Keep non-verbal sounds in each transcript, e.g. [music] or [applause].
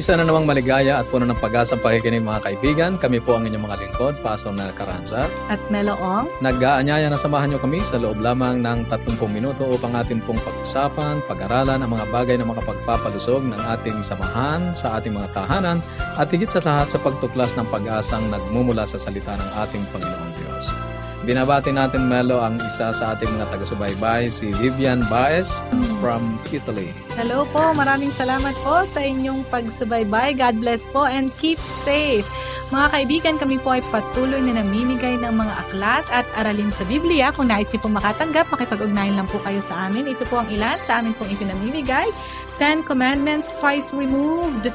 Isa na namang maligaya at puno ng pag-asa pakikinig mga kaibigan. Kami po ang inyong mga lingkod, Pastor na Caranza. At Meloong. Nag-aanyaya na samahan niyo kami sa loob lamang ng 30 minuto upang atin pong pag-usapan, pag-aralan ang mga bagay na makapagpapalusog ng ating samahan sa ating mga tahanan at higit sa lahat sa pagtuklas ng pag-asang nagmumula sa salita ng ating Panginoong Diyos. Binabati natin Melo ang isa sa ating mga taga-subaybay, si Vivian Baez from Italy. Hello po, maraming salamat po sa inyong pagsubaybay. God bless po and keep safe. Mga kaibigan, kami po ay patuloy na namimigay ng mga aklat at aralin sa Biblia. Kung nais po makatanggap, makipag-ugnayan lang po kayo sa amin. Ito po ang ilan sa amin pong ipinamimigay. Ten Commandments Twice Removed.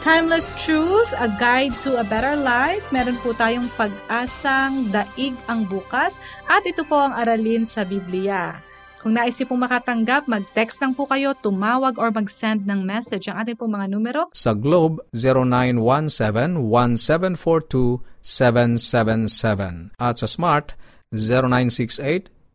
Timeless Truth, A Guide to a Better Life. Meron po tayong pag-asang daig ang bukas. At ito po ang aralin sa Biblia. Kung nais po makatanggap, mag-text lang po kayo, tumawag or mag-send ng message. Ang ating po mga numero. Sa Globe, 0917-1742-777. At sa Smart,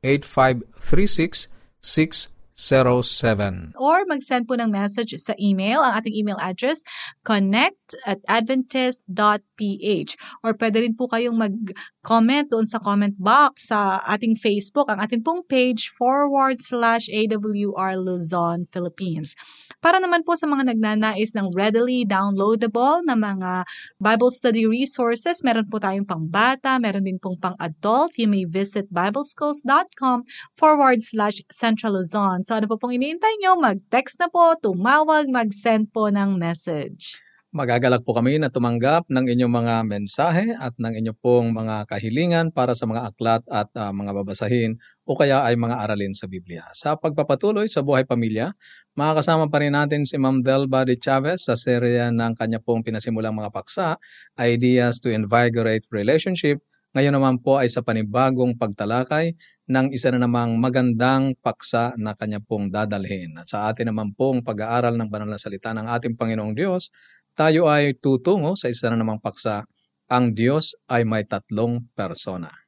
0968-8536-607. 0917. Or mag-send po ng message sa email. Ang ating email address, connect at adventist.ph. Or pwede rin po kayong mag-comment doon sa comment box sa ating Facebook, ang ating pong page forward slash AWR Luzon, Philippines. Para naman po sa mga nagnanais ng readily downloadable na mga Bible study resources, meron po tayong pang bata, meron din pong pang adult. You may visit bibleschools.com forward slash Central Luzon. So ano po pong iniintay nyo? Mag-text na po, tumawag, mag-send po ng message. Magagalak po kami na tumanggap ng inyong mga mensahe at ng inyong pong mga kahilingan para sa mga aklat at uh, mga babasahin o kaya ay mga aralin sa Biblia. Sa pagpapatuloy sa buhay pamilya, makakasama pa rin natin si Ma'am Delba de Chavez sa serya ng kanya pong pinasimulang mga paksa, Ideas to Invigorate Relationship, ngayon naman po ay sa panibagong pagtalakay ng isa na namang magandang paksa na kanya pong dadalhin. At sa atin naman pong pag-aaral ng banal na salita ng ating Panginoong Diyos, tayo ay tutungo sa isa na namang paksa, ang Diyos ay may tatlong persona.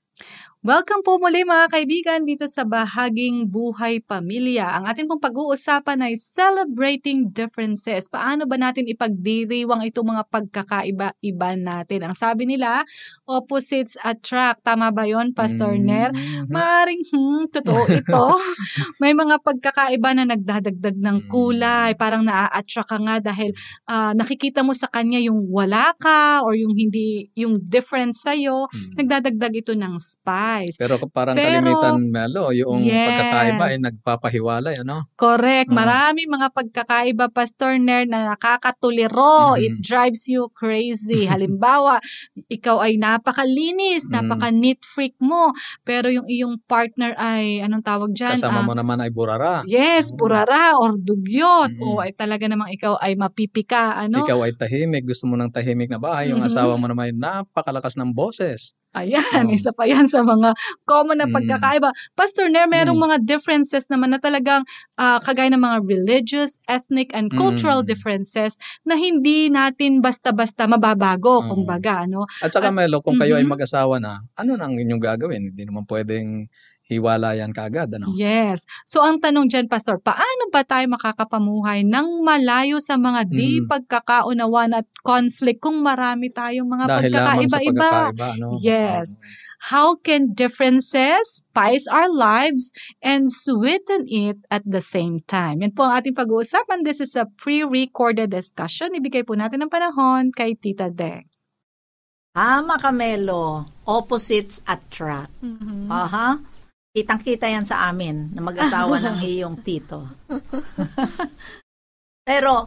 Welcome po muli mga kaibigan dito sa Bahaging Buhay Pamilya. Ang ating pong pag-uusapan ay Celebrating Differences. Paano ba natin ipagdiriwang itong mga pagkakaiba-iba natin? Ang sabi nila, opposites attract. Tama ba yon Pastor mm-hmm. Ner? Maring, hmm, totoo ito. [laughs] May mga pagkakaiba na nagdadagdag ng mm. kulay. Parang na-attract ka nga dahil uh, nakikita mo sa kanya yung wala ka or yung hindi, yung difference sa'yo. Mm-hmm. Nagdadagdag ito ng spice size. Pero parang Pero, kalimitan, Melo, yung yes. pagkakaiba ay nagpapahiwalay, ano? Correct. Mm. Marami mga pagkakaiba, Pastor Ner, na nakakatuliro. Mm. It drives you crazy. [laughs] Halimbawa, ikaw ay napakalinis, mm. napaka-neat freak mo. Pero yung iyong partner ay, anong tawag dyan? Kasama uh, mo naman ay burara. Yes, mm. burara or dugyot. Mm. O ay talaga namang ikaw ay mapipika, ano? Ikaw ay tahimik. Gusto mo ng tahimik na bahay. Yung mm-hmm. asawa mo naman ay napakalakas ng boses. Ayan, oh. isa pa yan sa mga common na mm. pagkakaiba. Pastor Nair, merong mm. mga differences naman na talagang uh, kagaya ng mga religious, ethnic, and cultural mm. differences na hindi natin basta-basta mababago, mm. kumbaga. Ano? At saka, At, Melo, kung kayo mm-hmm. ay mag-asawa na, ano nang inyong gagawin? Hindi naman pwedeng hiwalayan kaagad, ano? Yes. So ang tanong dyan, Pastor, paano ba tayo makakapamuhay ng malayo sa mga di mm. pagkakaunawan at conflict kung marami tayong mga Dahil pagkakaiba-iba? Ano? Yes. Um, How can differences spice our lives and sweeten it at the same time? Yan po ang ating pag-uusapan. This is a pre-recorded discussion. Ibigay po natin ng panahon kay Tita Deng. Tama, Camelo. Opposites attract. Mm-hmm. Aha. Uh-huh. Kitang-kita yan sa amin na mag-asawa ng [laughs] iyong tito. [laughs] Pero,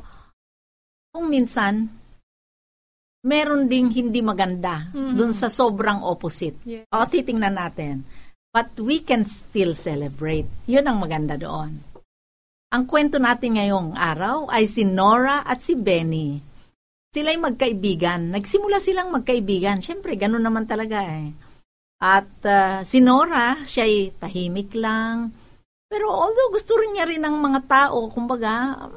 kung minsan, meron ding hindi maganda mm-hmm. dun sa sobrang opposite. Yes. O, titingnan natin. But we can still celebrate. Yun ang maganda doon. Ang kwento natin ngayong araw ay si Nora at si Benny. sila'y magkaibigan. Nagsimula silang magkaibigan. Siyempre, ganun naman talaga eh. At uh, si Nora, siya'y tahimik lang. Pero although gusto rin niya rin ng mga tao, kumbaga,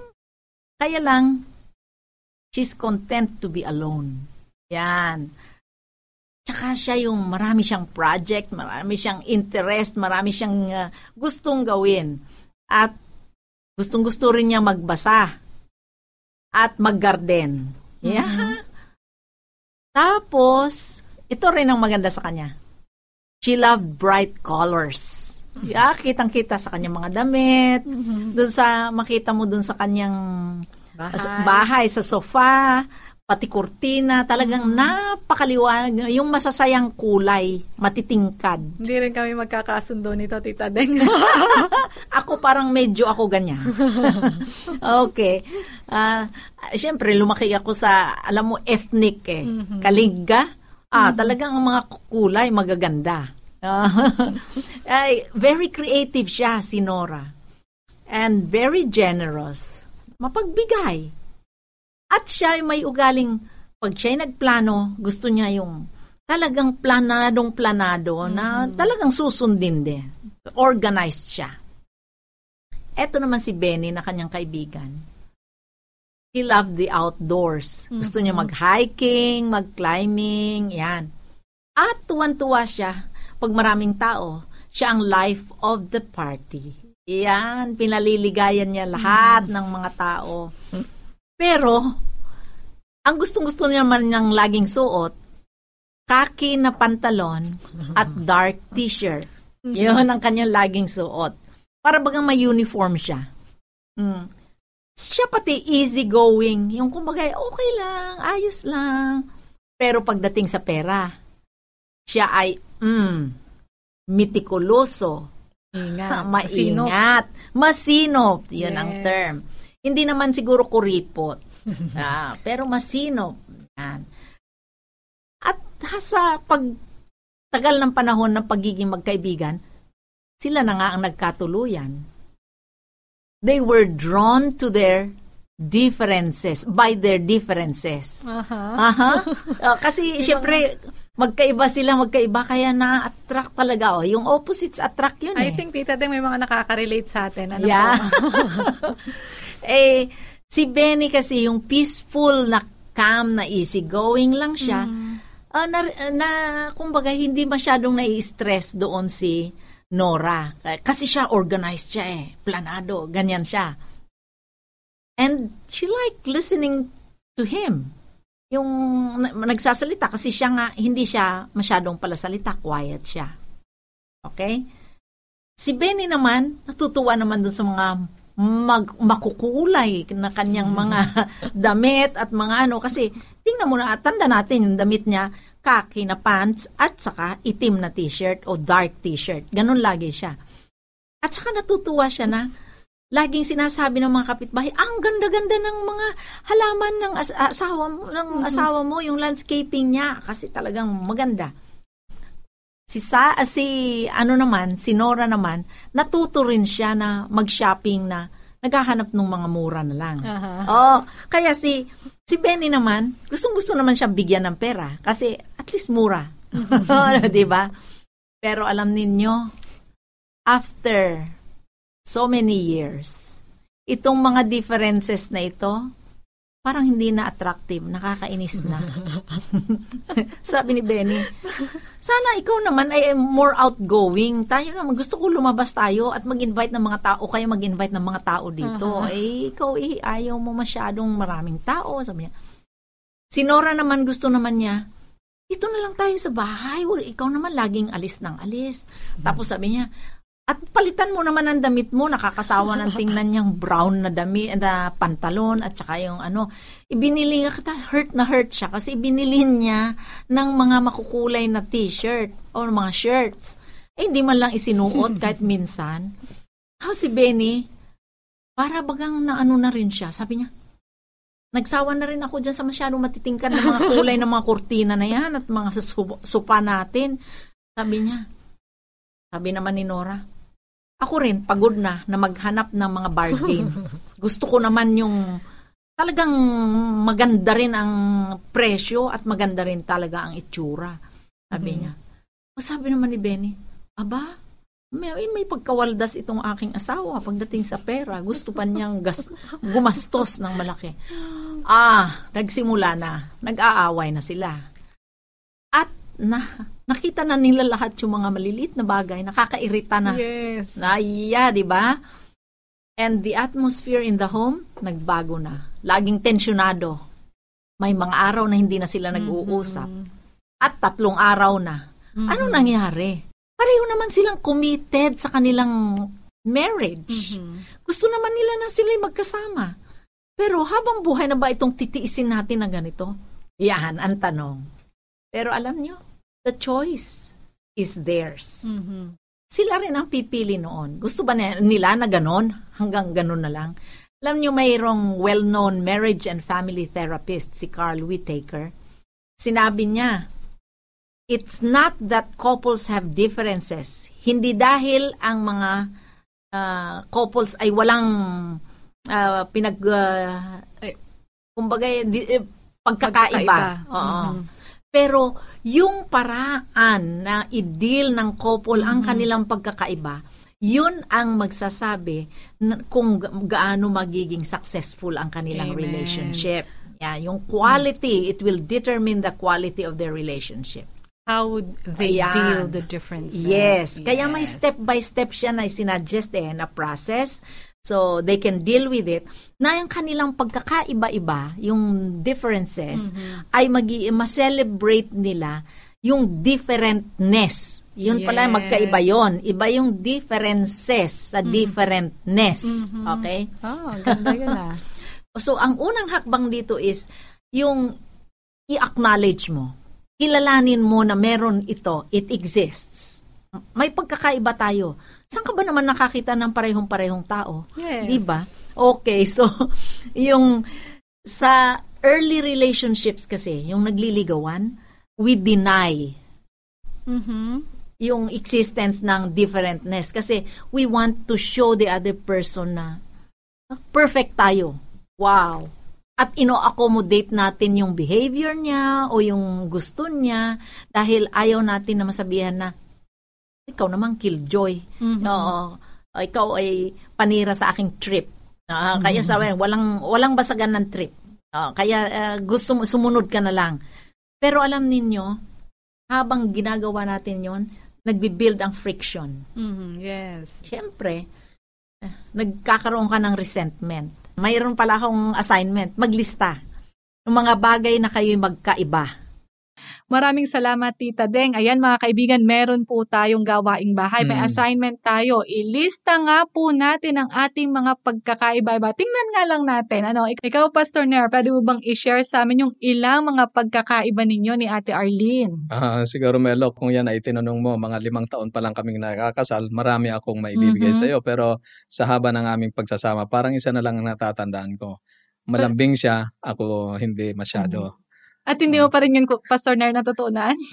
kaya lang, she's content to be alone. Yan. Tsaka siya yung marami siyang project, marami siyang interest, marami siyang uh, gustong gawin. At gustong-gusto rin niya magbasa at maggarden. Yeah. Mm-hmm. Tapos, ito rin ang maganda sa kanya. She loved bright colors. Yeah, kitang-kita sa kanyang mga damit. Mm-hmm. Doon sa makita mo doon sa kanyang bahay. bahay sa sofa, pati kurtina, talagang mm. napakaliwanag. Yung masasayang kulay, matitingkad. Hindi rin kami magkakasundo nito, Tita Deng. [laughs] ako parang medyo ako ganyan. [laughs] okay. Uh, Siyempre, lumaki ako sa, alam mo, ethnic eh. Mm-hmm. Kaligga. Ah, mm-hmm. talagang mga kulay magaganda. [laughs] ay, very creative siya, si Nora. And very generous. Mapagbigay at siya ay may ugaling, pag siya nagplano, gusto niya yung talagang planadong planado mm-hmm. na talagang susundin din. Organized siya. Eto naman si Benny na kanyang kaibigan. He loved the outdoors. Mm-hmm. Gusto niya mag-hiking, mag-climbing, yan. At tuwan-tuwa siya pag maraming tao. Siya ang life of the party. Yan, pinaliligayan niya lahat mm-hmm. ng mga tao. Pero, ang gustong-gusto niya man niyang laging suot, kaki na pantalon at [laughs] dark t-shirt. Mm-hmm. Yun ang kanyang laging suot. Para bagang may uniform siya. Mm. Siya pati easy going. Yung kumbaga, okay lang, ayos lang. Pero pagdating sa pera, siya ay, mm, mitikuloso. Ingat. [laughs] Maingat. Masinop. Yun yes. ang term. Hindi naman siguro kuripot. [laughs] ah, pero masinop. Yan. At sa pag tagal ng panahon ng pagiging magkaibigan, sila na nga ang nagkatuluyan. They were drawn to their differences, by their differences. Aha. Uh-huh. [laughs] Uh, kasi syempre, magkaiba sila, magkaiba, kaya na-attract talaga. Oh. Yung opposites attract yun I eh. think, Tita Deng, may mga nakaka-relate sa atin. Ano yeah. [laughs] eh, si Benny kasi yung peaceful na calm na easygoing lang siya. Mm. Uh, na, na, kumbaga, hindi masyadong nai-stress doon si Nora. Kasi siya organized siya eh. Planado. Ganyan siya. And she liked listening to him. Yung nagsasalita kasi siya nga, hindi siya masyadong palasalita. Quiet siya. Okay? Si Benny naman, natutuwa naman dun sa mga mag, makukulay na kanyang mga [laughs] damit at mga ano. Kasi tingnan mo na, tanda natin yung damit niya, kaki na pants at saka itim na t-shirt o dark t-shirt. Ganun lagi siya. At saka natutuwa siya na laging sinasabi ng mga kapitbahay, ang ganda-ganda ng mga halaman ng as- asawa mo, ng mm-hmm. asawa mo, yung landscaping niya kasi talagang maganda. Si Sa si ano naman, si Nora naman, natuto rin siya na mag-shopping na naghahanap ng mga mura na lang. Uh-huh. Oh, kaya si si Benny naman, gustong-gusto naman siya bigyan ng pera kasi at least mura. [laughs] 'Di ba? Pero alam ninyo, after so many years, itong mga differences na ito, parang hindi na attractive, nakakainis na. [laughs] Sabi ni Benny, sana ikaw naman ay more outgoing. Tayo naman, gusto ko lumabas tayo at mag-invite ng mga tao, kaya mag-invite ng mga tao dito. Uh-huh. Eh, ikaw eh, ayaw mo masyadong maraming tao. Sabi niya. Si Nora naman, gusto naman niya, dito na lang tayo sa bahay. Ikaw naman laging alis ng alis. Tapos sabi niya, at palitan mo naman ang damit mo, nakakasawa ng [laughs] tingnan niyang brown na damit, na pantalon, at saka yung ano, ibinili nga kita, hurt na hurt siya, kasi ibinili niya ng mga makukulay na t-shirt, o mga shirts. Eh, hindi man lang isinuot [laughs] kahit minsan. How si Benny, para bagang na ano na rin siya, sabi niya, nagsawa na rin ako dyan sa masyadong matitingkan na mga kulay ng mga kurtina na yan at mga supa natin. Sabi niya, sabi naman ni Nora, ako rin, pagod na na maghanap ng mga bargain. [laughs] Gusto ko naman yung talagang maganda rin ang presyo at maganda rin talaga ang itsura. Sabi Mhm. niya. O sabi naman ni Benny, aba, may, may pagkawaldas itong aking asawa pagdating sa pera. Gusto pa niyang gas, gumastos ng malaki. Ah, nagsimula na. Nag-aaway na sila. At na, nakita na nila lahat yung mga maliliit na bagay. Nakakairita na. Yes. Naiya, di ba? And the atmosphere in the home, nagbago na. Laging tensyonado. May mga araw na hindi na sila nag-uusap. At tatlong araw na. Anong nangyari? Pareho naman silang committed sa kanilang marriage. Gusto naman nila na sila magkasama. Pero habang buhay na ba itong titiisin natin na ganito? Yan ang tanong. Pero alam nyo, the choice is theirs. Sila rin ang pipili noon. Gusto ba nila na ganon? Hanggang ganon na lang? Alam nyo, mayroong well-known marriage and family therapist, si Carl Whittaker. Sinabi niya, it's not that couples have differences. Hindi dahil ang mga ah, couples ay walang ah, pinag... Ay. kumbaga, di- eh, pagkakaiba. Oo. Mhm. Pero yung paraan na i-deal ng couple ang kanilang pagkakaiba, yun ang magsasabi na kung ga- gaano magiging successful ang kanilang Amen. relationship. Yeah, yung quality, it will determine the quality of their relationship. How would they Ayan. deal the differences? Yes. Kaya may Yes. step by step siya na sinuggest eh, na process. So, they can deal with it. Na yung kanilang pagkakaiba-iba, yung differences, ay magi ma-celebrate nila yung differentness. Yun pala, Yes. magkaiba yon Iba yung differences sa differentness. Okay? Oh, ganda yun ah. [laughs] So, ang unang hakbang dito is yung i-acknowledge mo. Kilalanin mo na meron ito. It exists. May pagkakaiba tayo. Saan ka ba naman nakakita ng parehong-parehong tao? Yes. Di ba? Okay, [laughs] so yung sa early relationships kasi, yung nagliligawan, we deny Mhm. yung existence ng differentness kasi we want to show the other person na ah, perfect tayo. Wow. At ino-accommodate natin yung behavior niya o yung gusto niya dahil ayaw natin na masabihan na ikaw naman killjoy. Mhm. Oo. Ikaw ay panira sa aking trip. Ah, kaya sabi, walang walang basagan ng trip. Ah, kaya ah, gusto mo sumunod ka na lang. Pero alam ninyo, habang ginagawa natin 'yon, nagbi-build ang friction. Mhm. Yes. Siyempre, eh, nagkakaroon ka ng resentment. Mayroon pala akong assignment, maglista ng mga bagay na kayo'y magkaiba. Maraming salamat, Tita Deng. Ayan, mga kaibigan, meron po tayong gawaing bahay. May Mm. assignment tayo. Ilista nga po natin ang ating mga pagkakaiba-iba. Tingnan nga lang natin. Ano, Ik- ikaw, Pastor Nair, pwede mo bang i-share sa amin yung ilang mga pagkakaiba ninyo ni Ate Arlene? Ah, siguro Melo, kung yan ay tinanong mo, mga limang taon pa lang kaming nakakasal, marami akong maibibigay Mhm. sa iyo. Pero sa haba ng aming pagsasama, parang isa na lang ang natatandaan ko. Malambing siya, ako hindi masyado. At hindi mo pa rin yun, Pastor Nair, natutunan? [laughs]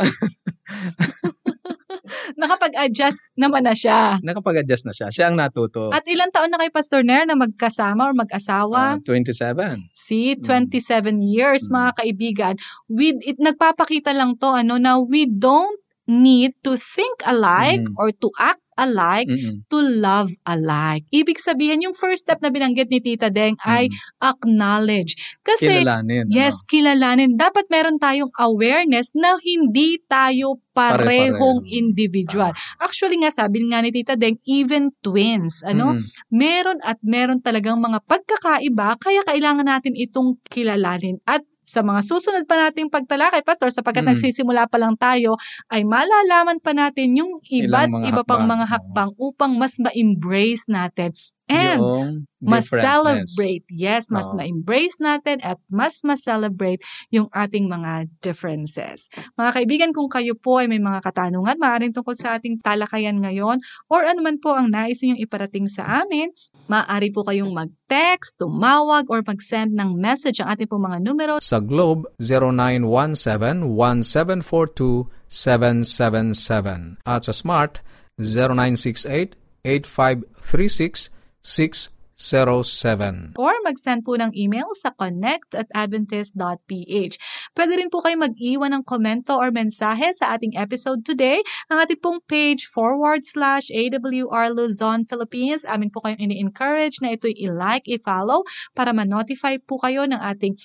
[laughs] Nakapag-adjust naman na siya. Nakapag-adjust na siya. Siya ang natuto. At ilang taon na kay Pastor Nair na magkasama or mag-asawa? Ah, 27. See, Mm. 27 years Mm. mga kaibigan. With it nagpapakita lang to ano na we don't need to think alike Mm. or to act alike Mm-mm. to love alike. Ibig sabihin yung first step na binanggit ni Tita Deng ay Mm. acknowledge. Kasi Kilalanin. Yes, kilalanin. Dapat meron tayong awareness na hindi tayo parehong Pare-pareho. individual. Actually nga, sabi nga ni Tita Deng, even twins, ano? Mm. meron at meron talagang mga pagkakaiba kaya kailangan natin itong kilalanin at sa mga susunod pa nating pagtalakay, Pastor, sapagkat Mm. nagsisimula pa lang tayo, ay malalaman pa natin yung iba't iba pang mga hakbang upang mas ma-embrace natin. And mas celebrate. Yes, mas Oo. ma-embrace natin at mas ma-celebrate yung ating mga differences. Mga kaibigan, kung kayo po ay may mga katanungan, maaaring tungkol sa ating talakayan ngayon or ano man po ang nais ninyong iparating sa amin, maaari po kayong mag-text, tumawag, or mag-send ng message ang ating po mga numero Sa Globe 0917-1742-777 at sa Smart 0968-8536-607. or mag-send po ng email sa connect at adventist.ph. Pwede rin po kayo mag-iwan ng komento or mensahe sa ating episode today. Ang ating pong page forward slash AWR Luzon, Philippines. Amin po kayong ini-encourage na ito'y i-like, i-follow para ma-notify po kayo ng ating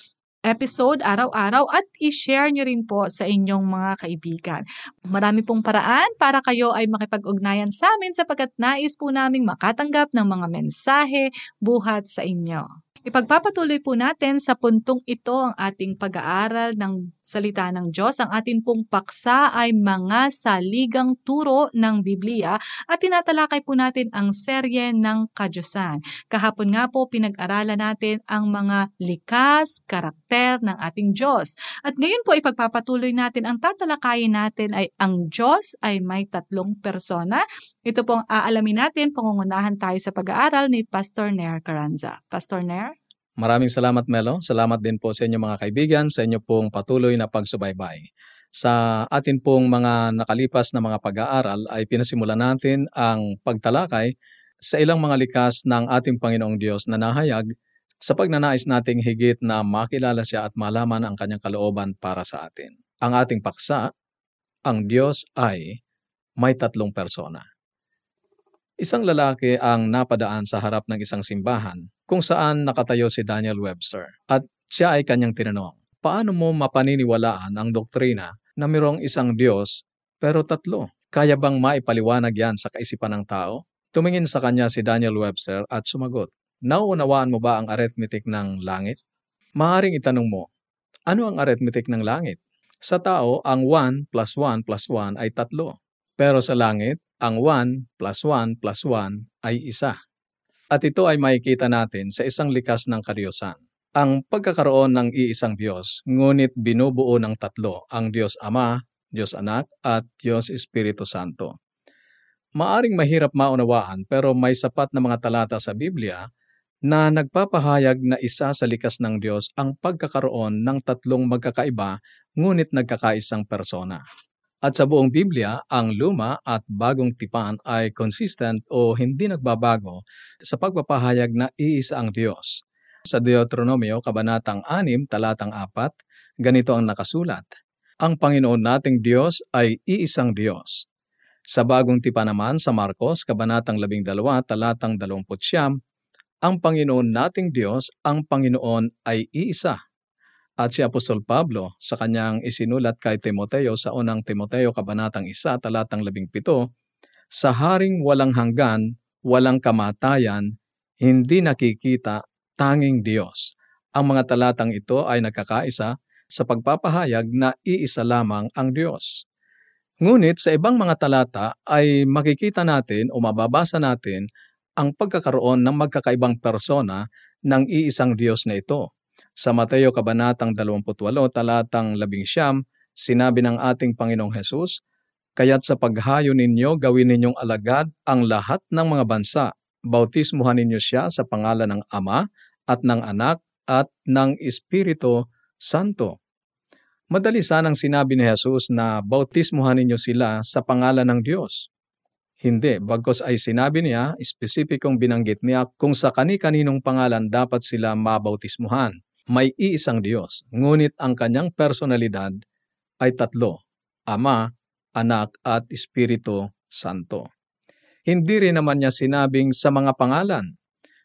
episode araw-araw at i-share nyo rin po sa inyong mga kaibigan. Marami pong paraan para kayo ay makipag-ugnayan sa amin sapagkat nais po naming makatanggap ng mga mensahe buhat sa inyo. Ipagpapatuloy po natin sa puntong ito ang ating pag-aaral ng salita ng Diyos. Ang ating pong paksa ay mga saligang turo ng Biblia at tinatalakay po natin ang serye ng kadyusan. Kahapon nga po pinag-aralan natin ang mga likas, karakter ng ating Diyos. At ngayon po ipagpapatuloy natin ang tatalakayin natin ay ang Diyos ay may tatlong persona. Ito pong aalamin natin, pangungunahan tayo sa pag-aaral ni Pastor Nair Caranza. Pastor Nair? Maraming salamat Melo. Salamat din po sa inyo mga kaibigan, sa inyo pong patuloy na pagsubaybay. Sa atin pong mga nakalipas na mga pag-aaral ay pinasimulan natin ang pagtalakay sa ilang mga likas ng ating Panginoong Diyos na nahayag sa pagnanais nating higit na makilala siya at malaman ang kanyang kalooban para sa atin. Ang ating paksa, ang Diyos ay may tatlong persona. Isang lalaki ang napadaan sa harap ng isang simbahan kung saan nakatayo si Daniel Webster at siya ay kanyang tinanong, paano mo mapaniniwalaan ang doktrina na mayroong isang Diyos pero tatlo? Kaya bang maipaliwanag yan sa kaisipan ng tao? Tumingin sa kanya si Daniel Webster at sumagot, Nauunawaan mo ba ang arithmetic ng langit? Maaring itanong mo, ano ang arithmetic ng langit? Sa tao, ang 1 plus 1 plus 1 ay tatlo. Pero sa langit, ang 1 plus 1 plus 1 ay isa. At ito ay makikita natin sa isang likas ng karyusan. Ang pagkakaroon ng iisang Diyos, ngunit binubuo ng tatlo, ang Diyos Ama, Diyos Anak, at Diyos Espiritu Santo. Maaring mahirap maunawaan pero may sapat na mga talata sa Biblia na nagpapahayag na isa sa likas ng Diyos ang pagkakaroon ng tatlong magkakaiba ngunit nagkakaisang persona. At sa buong Biblia, ang luma at bagong tipan ay consistent o hindi nagbabago sa pagpapahayag na iisa ang Diyos. Sa Deuteronomio, Kabanatang 6, Talatang 4, ganito ang nakasulat. Ang Panginoon nating Diyos ay iisang Diyos. Sa bagong tipan naman sa Marcos, Kabanatang 12, Talatang 20, ang Panginoon nating Diyos, ang Panginoon ay iisa at si Apostol Pablo sa kanyang isinulat kay Timoteo sa unang Timoteo Kabanatang 1, talatang 17, sa haring walang hanggan, walang kamatayan, hindi nakikita tanging Diyos. Ang mga talatang ito ay nagkakaisa sa pagpapahayag na iisa lamang ang Diyos. Ngunit sa ibang mga talata ay makikita natin o mababasa natin ang pagkakaroon ng magkakaibang persona ng iisang Diyos na ito. Sa Mateo Kabanatang 28, talatang 11, sinabi ng ating Panginoong Hesus, Kaya't sa paghayo ninyo, gawin ninyong alagad ang lahat ng mga bansa. Bautismuhan ninyo siya sa pangalan ng Ama at ng Anak at ng Espiritu Santo. Madali sanang sinabi ni Jesus na bautismuhan ninyo sila sa pangalan ng Diyos. Hindi, bagkos ay sinabi niya, espesipikong binanggit niya kung sa kani-kaninong pangalan dapat sila mabautismuhan may iisang Diyos, ngunit ang kanyang personalidad ay tatlo, Ama, Anak at Espiritu Santo. Hindi rin naman niya sinabing sa mga pangalan,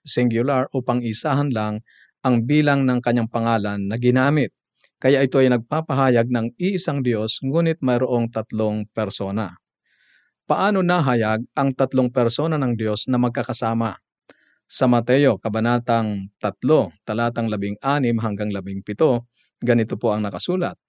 singular o pang-isahan lang ang bilang ng kanyang pangalan na ginamit. Kaya ito ay nagpapahayag ng iisang Diyos ngunit mayroong tatlong persona. Paano nahayag ang tatlong persona ng Diyos na magkakasama? Sa Mateo, Kabanatang 3, talatang 16 hanggang 17, ganito po ang nakasulat.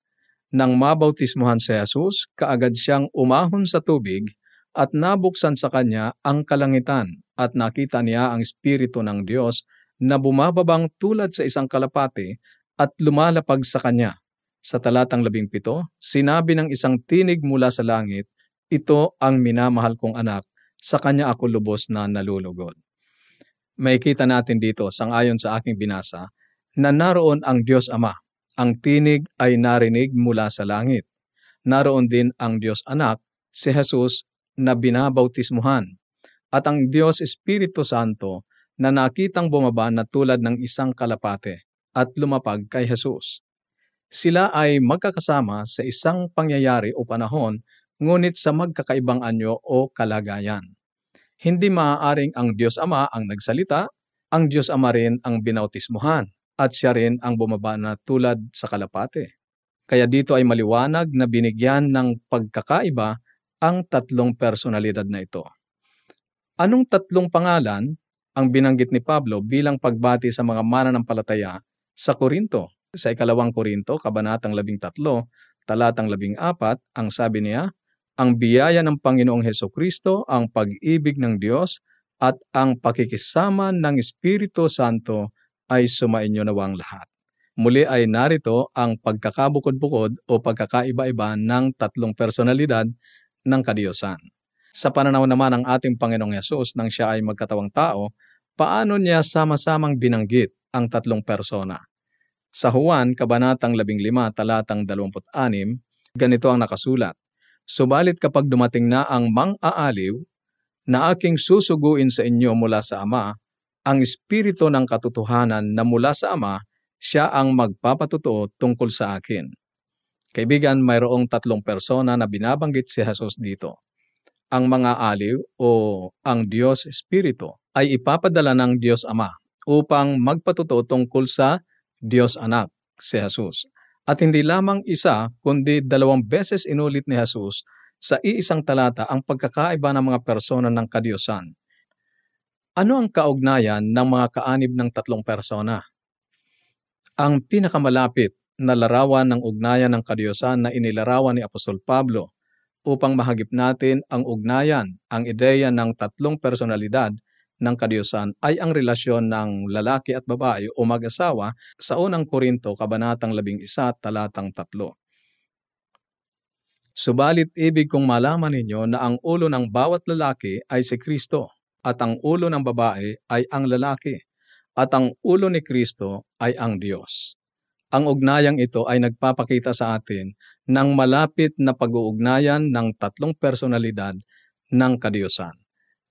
Nang mabautismuhan si Jesus, kaagad siyang umahon sa tubig at nabuksan sa kanya ang kalangitan at nakita niya ang Espiritu ng Diyos na bumababang tulad sa isang kalapati at lumalapag sa kanya. Sa talatang 17, sinabi ng isang tinig mula sa langit, Ito ang minamahal kong anak, sa kanya ako lubos na nalulugod makikita natin dito, sangayon sa aking binasa, na naroon ang Diyos Ama. Ang tinig ay narinig mula sa langit. Naroon din ang Diyos Anak, si Jesus, na binabautismuhan. At ang Diyos Espiritu Santo na nakitang bumaba na tulad ng isang kalapate at lumapag kay Jesus. Sila ay magkakasama sa isang pangyayari o panahon ngunit sa magkakaibang anyo o kalagayan. Hindi maaaring ang Diyos Ama ang nagsalita, ang Diyos Ama rin ang binautismuhan, at siya rin ang bumaba na tulad sa kalapate. Kaya dito ay maliwanag na binigyan ng pagkakaiba ang tatlong personalidad na ito. Anong tatlong pangalan ang binanggit ni Pablo bilang pagbati sa mga mananampalataya sa Korinto? Sa ikalawang Korinto, kabanatang 13, talatang 14, ang sabi niya, ang biyaya ng Panginoong Heso Kristo, ang pag-ibig ng Diyos, at ang pakikisama ng Espiritu Santo ay sumainyo nawang lahat. Muli ay narito ang pagkakabukod-bukod o pagkakaiba-iba ng tatlong personalidad ng kadiyosan. Sa pananaw naman ng ating Panginoong Yesus nang siya ay magkatawang tao, paano niya sama-samang binanggit ang tatlong persona? Sa Juan, Kabanatang 15, talatang 26, ganito ang nakasulat. Subalit kapag dumating na ang mang-aaliw, na aking susuguin sa inyo mula sa Ama, ang Espiritu ng katotohanan na mula sa Ama, siya ang magpapatutuo tungkol sa akin. Kaibigan, mayroong tatlong persona na binabanggit si Jesus dito ang mga aliw o ang Diyos Espiritu ay ipapadala ng Diyos Ama upang magpatuto tungkol sa Diyos Anak, si Jesus. At hindi lamang isa, kundi dalawang beses inulit ni Jesus sa iisang talata ang pagkakaiba ng mga persona ng kadiyosan. Ano ang kaugnayan ng mga kaanib ng tatlong persona? Ang pinakamalapit na larawan ng ugnayan ng kadiyosan na inilarawan ni Apostol Pablo upang mahagip natin ang ugnayan, ang ideya ng tatlong personalidad ng kadiyusan ay ang relasyon ng lalaki at babae o mag-asawa sa unang Korinto, Kabanatang 11, talatang 3. Subalit ibig kong malaman ninyo na ang ulo ng bawat lalaki ay si Kristo, at ang ulo ng babae ay ang lalaki, at ang ulo ni Kristo ay ang Diyos. Ang ugnayang ito ay nagpapakita sa atin ng malapit na pag-uugnayan ng tatlong personalidad ng kadiyusan.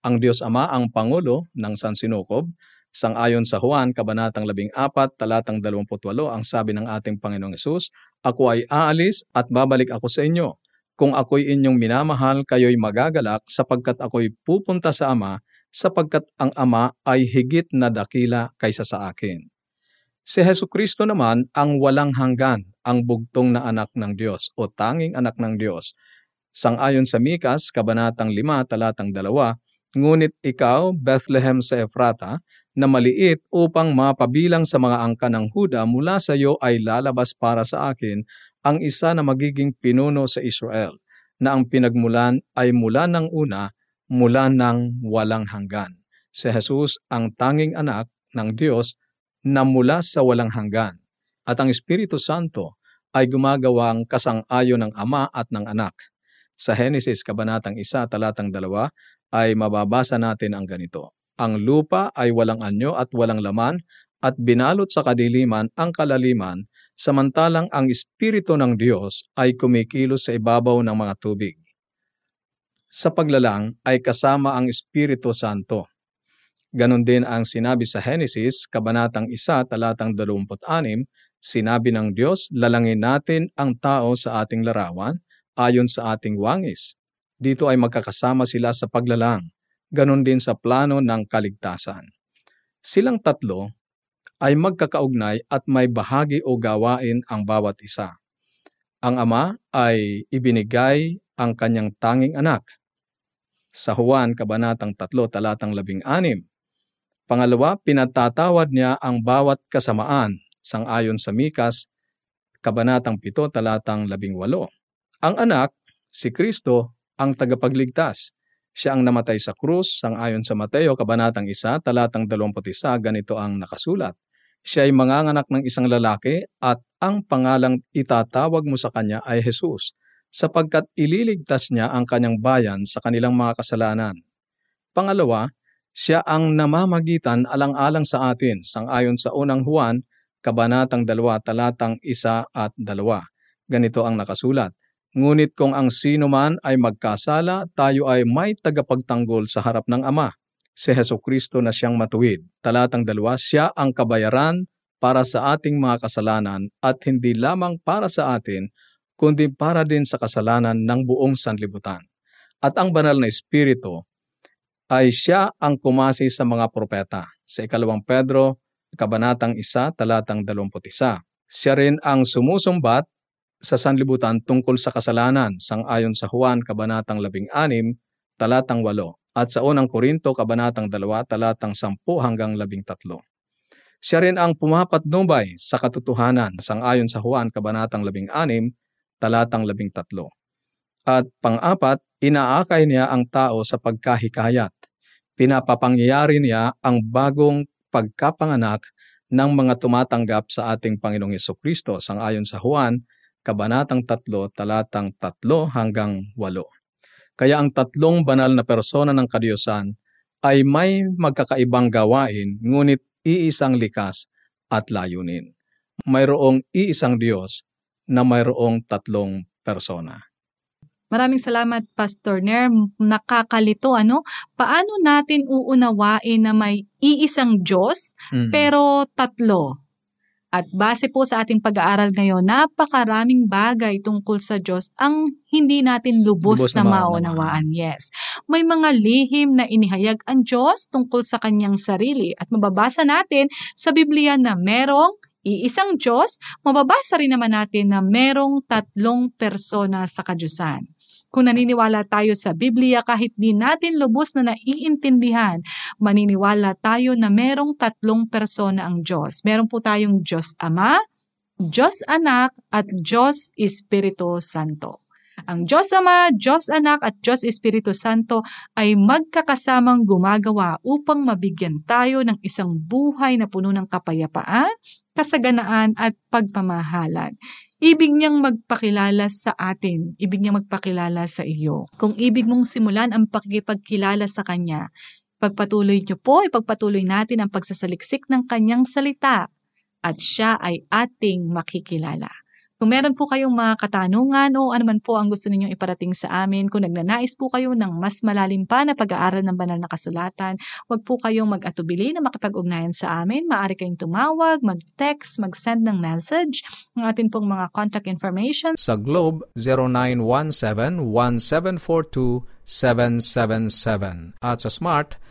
Ang Diyos Ama ang Pangulo ng San Sinukob, sangayon sa Juan, Kabanatang 14, talatang 28, ang sabi ng ating Panginoong Yesus, Ako ay aalis at babalik ako sa inyo. Kung ako'y inyong minamahal, kayo'y magagalak sapagkat ako'y pupunta sa Ama, sapagkat ang Ama ay higit na dakila kaysa sa akin. Si Heso Kristo naman ang walang hanggan, ang bugtong na anak ng Diyos o tanging anak ng Diyos. Sangayon sa Mikas, Kabanatang 5, Talatang 2, Ngunit ikaw, Bethlehem sa Efrata, na maliit upang mapabilang sa mga angka ng Huda mula sa iyo ay lalabas para sa akin ang isa na magiging pinuno sa Israel, na ang pinagmulan ay mula ng una, mula ng walang hanggan. Si Jesus ang tanging anak ng Diyos na mula sa walang hanggan, at ang Espiritu Santo ay gumagawang kasang-ayon ng Ama at ng Anak. Sa Henesis Kabanatang 1, Talatang 2, ay mababasa natin ang ganito. Ang lupa ay walang anyo at walang laman, at binalot sa kadiliman ang kalaliman, samantalang ang Espiritu ng Diyos ay kumikilos sa ibabaw ng mga tubig. Sa paglalang ay kasama ang Espiritu Santo. Ganon din ang sinabi sa Henesis, Kabanatang 1, talatang 26, sinabi ng Diyos, lalangin natin ang tao sa ating larawan, ayon sa ating wangis. Dito ay magkakasama sila sa paglalang, ganon din sa plano ng kaligtasan. Silang tatlo ay magkakaugnay at may bahagi o gawain ang bawat isa. Ang ama ay ibinigay ang kanyang tanging anak. Sa Juan, Kabanatang 3, talatang 16, Pangalawa, pinatatawad niya ang bawat kasamaan, sangayon sa Mikas, Kabanatang 7, talatang 18. Ang anak, si Kristo, ang tagapagligtas. Siya ang namatay sa krus, sangayon sa Mateo, Kabanatang 1, talatang 21, ganito ang nakasulat. Siya ay manganganak ng isang lalaki at ang pangalang itatawag mo sa kanya ay Jesus, sapagkat ililigtas niya ang kanyang bayan sa kanilang mga kasalanan. Pangalawa, siya ang namamagitan alang-alang sa atin, sangayon sa unang Juan, Kabanatang 2, talatang 1 at 2. Ganito ang nakasulat. Ngunit kung ang sino man ay magkasala, tayo ay may tagapagtanggol sa harap ng Ama, si Heso Kristo na siyang matuwid. Talatang dalawa, siya ang kabayaran para sa ating mga kasalanan at hindi lamang para sa atin, kundi para din sa kasalanan ng buong sanlibutan. At ang banal na Espiritu ay siya ang kumasi sa mga propeta. Sa ikalawang Pedro, kabanatang isa, talatang 21. Siya rin ang sumusumbat sa sanlibutan tungkol sa kasalanan, sangayon sa Juan, kabanatang 16, talatang 8 at sa unang Korinto, Kabanatang 2, talatang 10 hanggang 13. Siya rin ang pumapatnubay sa katotohanan sangayon sa Juan, Kabanatang 16, talatang 13. At pang-apat, inaakay niya ang tao sa pagkahikayat. Pinapapangyayari niya ang bagong pagkapanganak ng mga tumatanggap sa ating Panginoong Kristo sangayon sa Juan, Kabanatang 3, talatang 3 hanggang 8. Kaya ang tatlong banal na persona ng kadiyusan ay may magkakaibang gawain ngunit iisang likas at layunin. Mayroong iisang Diyos na mayroong tatlong persona. Maraming salamat, Pastor Ner. Nakakalito, ano? Paano natin uunawain na may iisang Diyos, Mm. pero tatlo? At base po sa ating pag-aaral ngayon, napakaraming bagay tungkol sa Diyos ang hindi natin lubos, Lubos na na maunawaan. Yes. May mga lihim na inihayag ang Diyos tungkol sa kanyang sarili at mababasa natin sa Biblia na merong iisang Diyos, mababasa rin naman natin na merong tatlong persona sa kadyusan. Kung naniniwala tayo sa Biblia kahit di natin lubos na naiintindihan, maniniwala tayo na merong tatlong persona ang Diyos. Meron po tayong Diyos Ama, Diyos Anak, at Diyos Espiritu Santo. Ang Diyos Ama, Diyos Anak, at Diyos Espiritu Santo ay magkakasamang gumagawa upang mabigyan tayo ng isang buhay na puno ng kapayapaan, kasaganaan, at pagpamahalan. Ibig niyang magpakilala sa atin. Ibig niyang magpakilala sa iyo. Kung ibig mong simulan ang pakikipagkilala sa Kanya, pagpatuloy niyo po, ipagpatuloy natin ang pagsasaliksik ng Kanyang salita at siya ay ating makikilala. Kung meron po kayong mga katanungan o anuman po ang gusto ninyong iparating sa amin, kung nagnanais po kayo ng mas malalim pa na pag-aaral ng banal na kasulatan, huwag po kayong mag-atubili na makipag-ugnayan sa amin. Maaari kayong tumawag, mag-text, mag-send ng message. Ang atin pong mga contact information Sa Globe, 0917-1742-777. At sa Smart,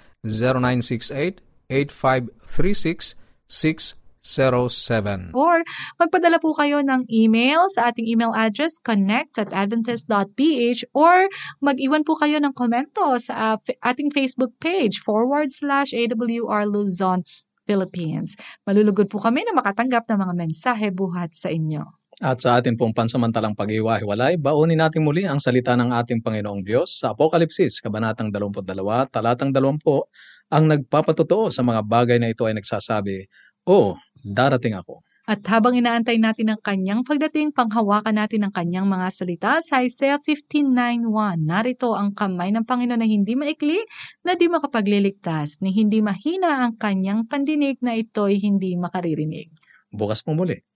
0968-8536-607. or magpadala po kayo ng email sa ating email address connect at adventist.ph or mag-iwan po kayo ng komento sa uh, f- ating Facebook page forward slash AWR Luzon, Philippines. Malulugod po kami na makatanggap ng mga mensahe buhat sa inyo. At sa atin pong pansamantalang pag-iwahiwalay, baunin natin muli ang salita ng ating Panginoong Diyos sa Apokalipsis, Kabanatang 22, Talatang 20, ang nagpapatotoo sa mga bagay na ito ay nagsasabi, O, darating ako. At habang inaantay natin ang kanyang pagdating, panghawakan natin ang kanyang mga salita sa Isaiah 15.9.1. Narito ang kamay ng Panginoon na hindi maikli, na di makapagliligtas, ni hindi mahina ang kanyang pandinig na ito'y hindi makaririnig. Bukas po muli.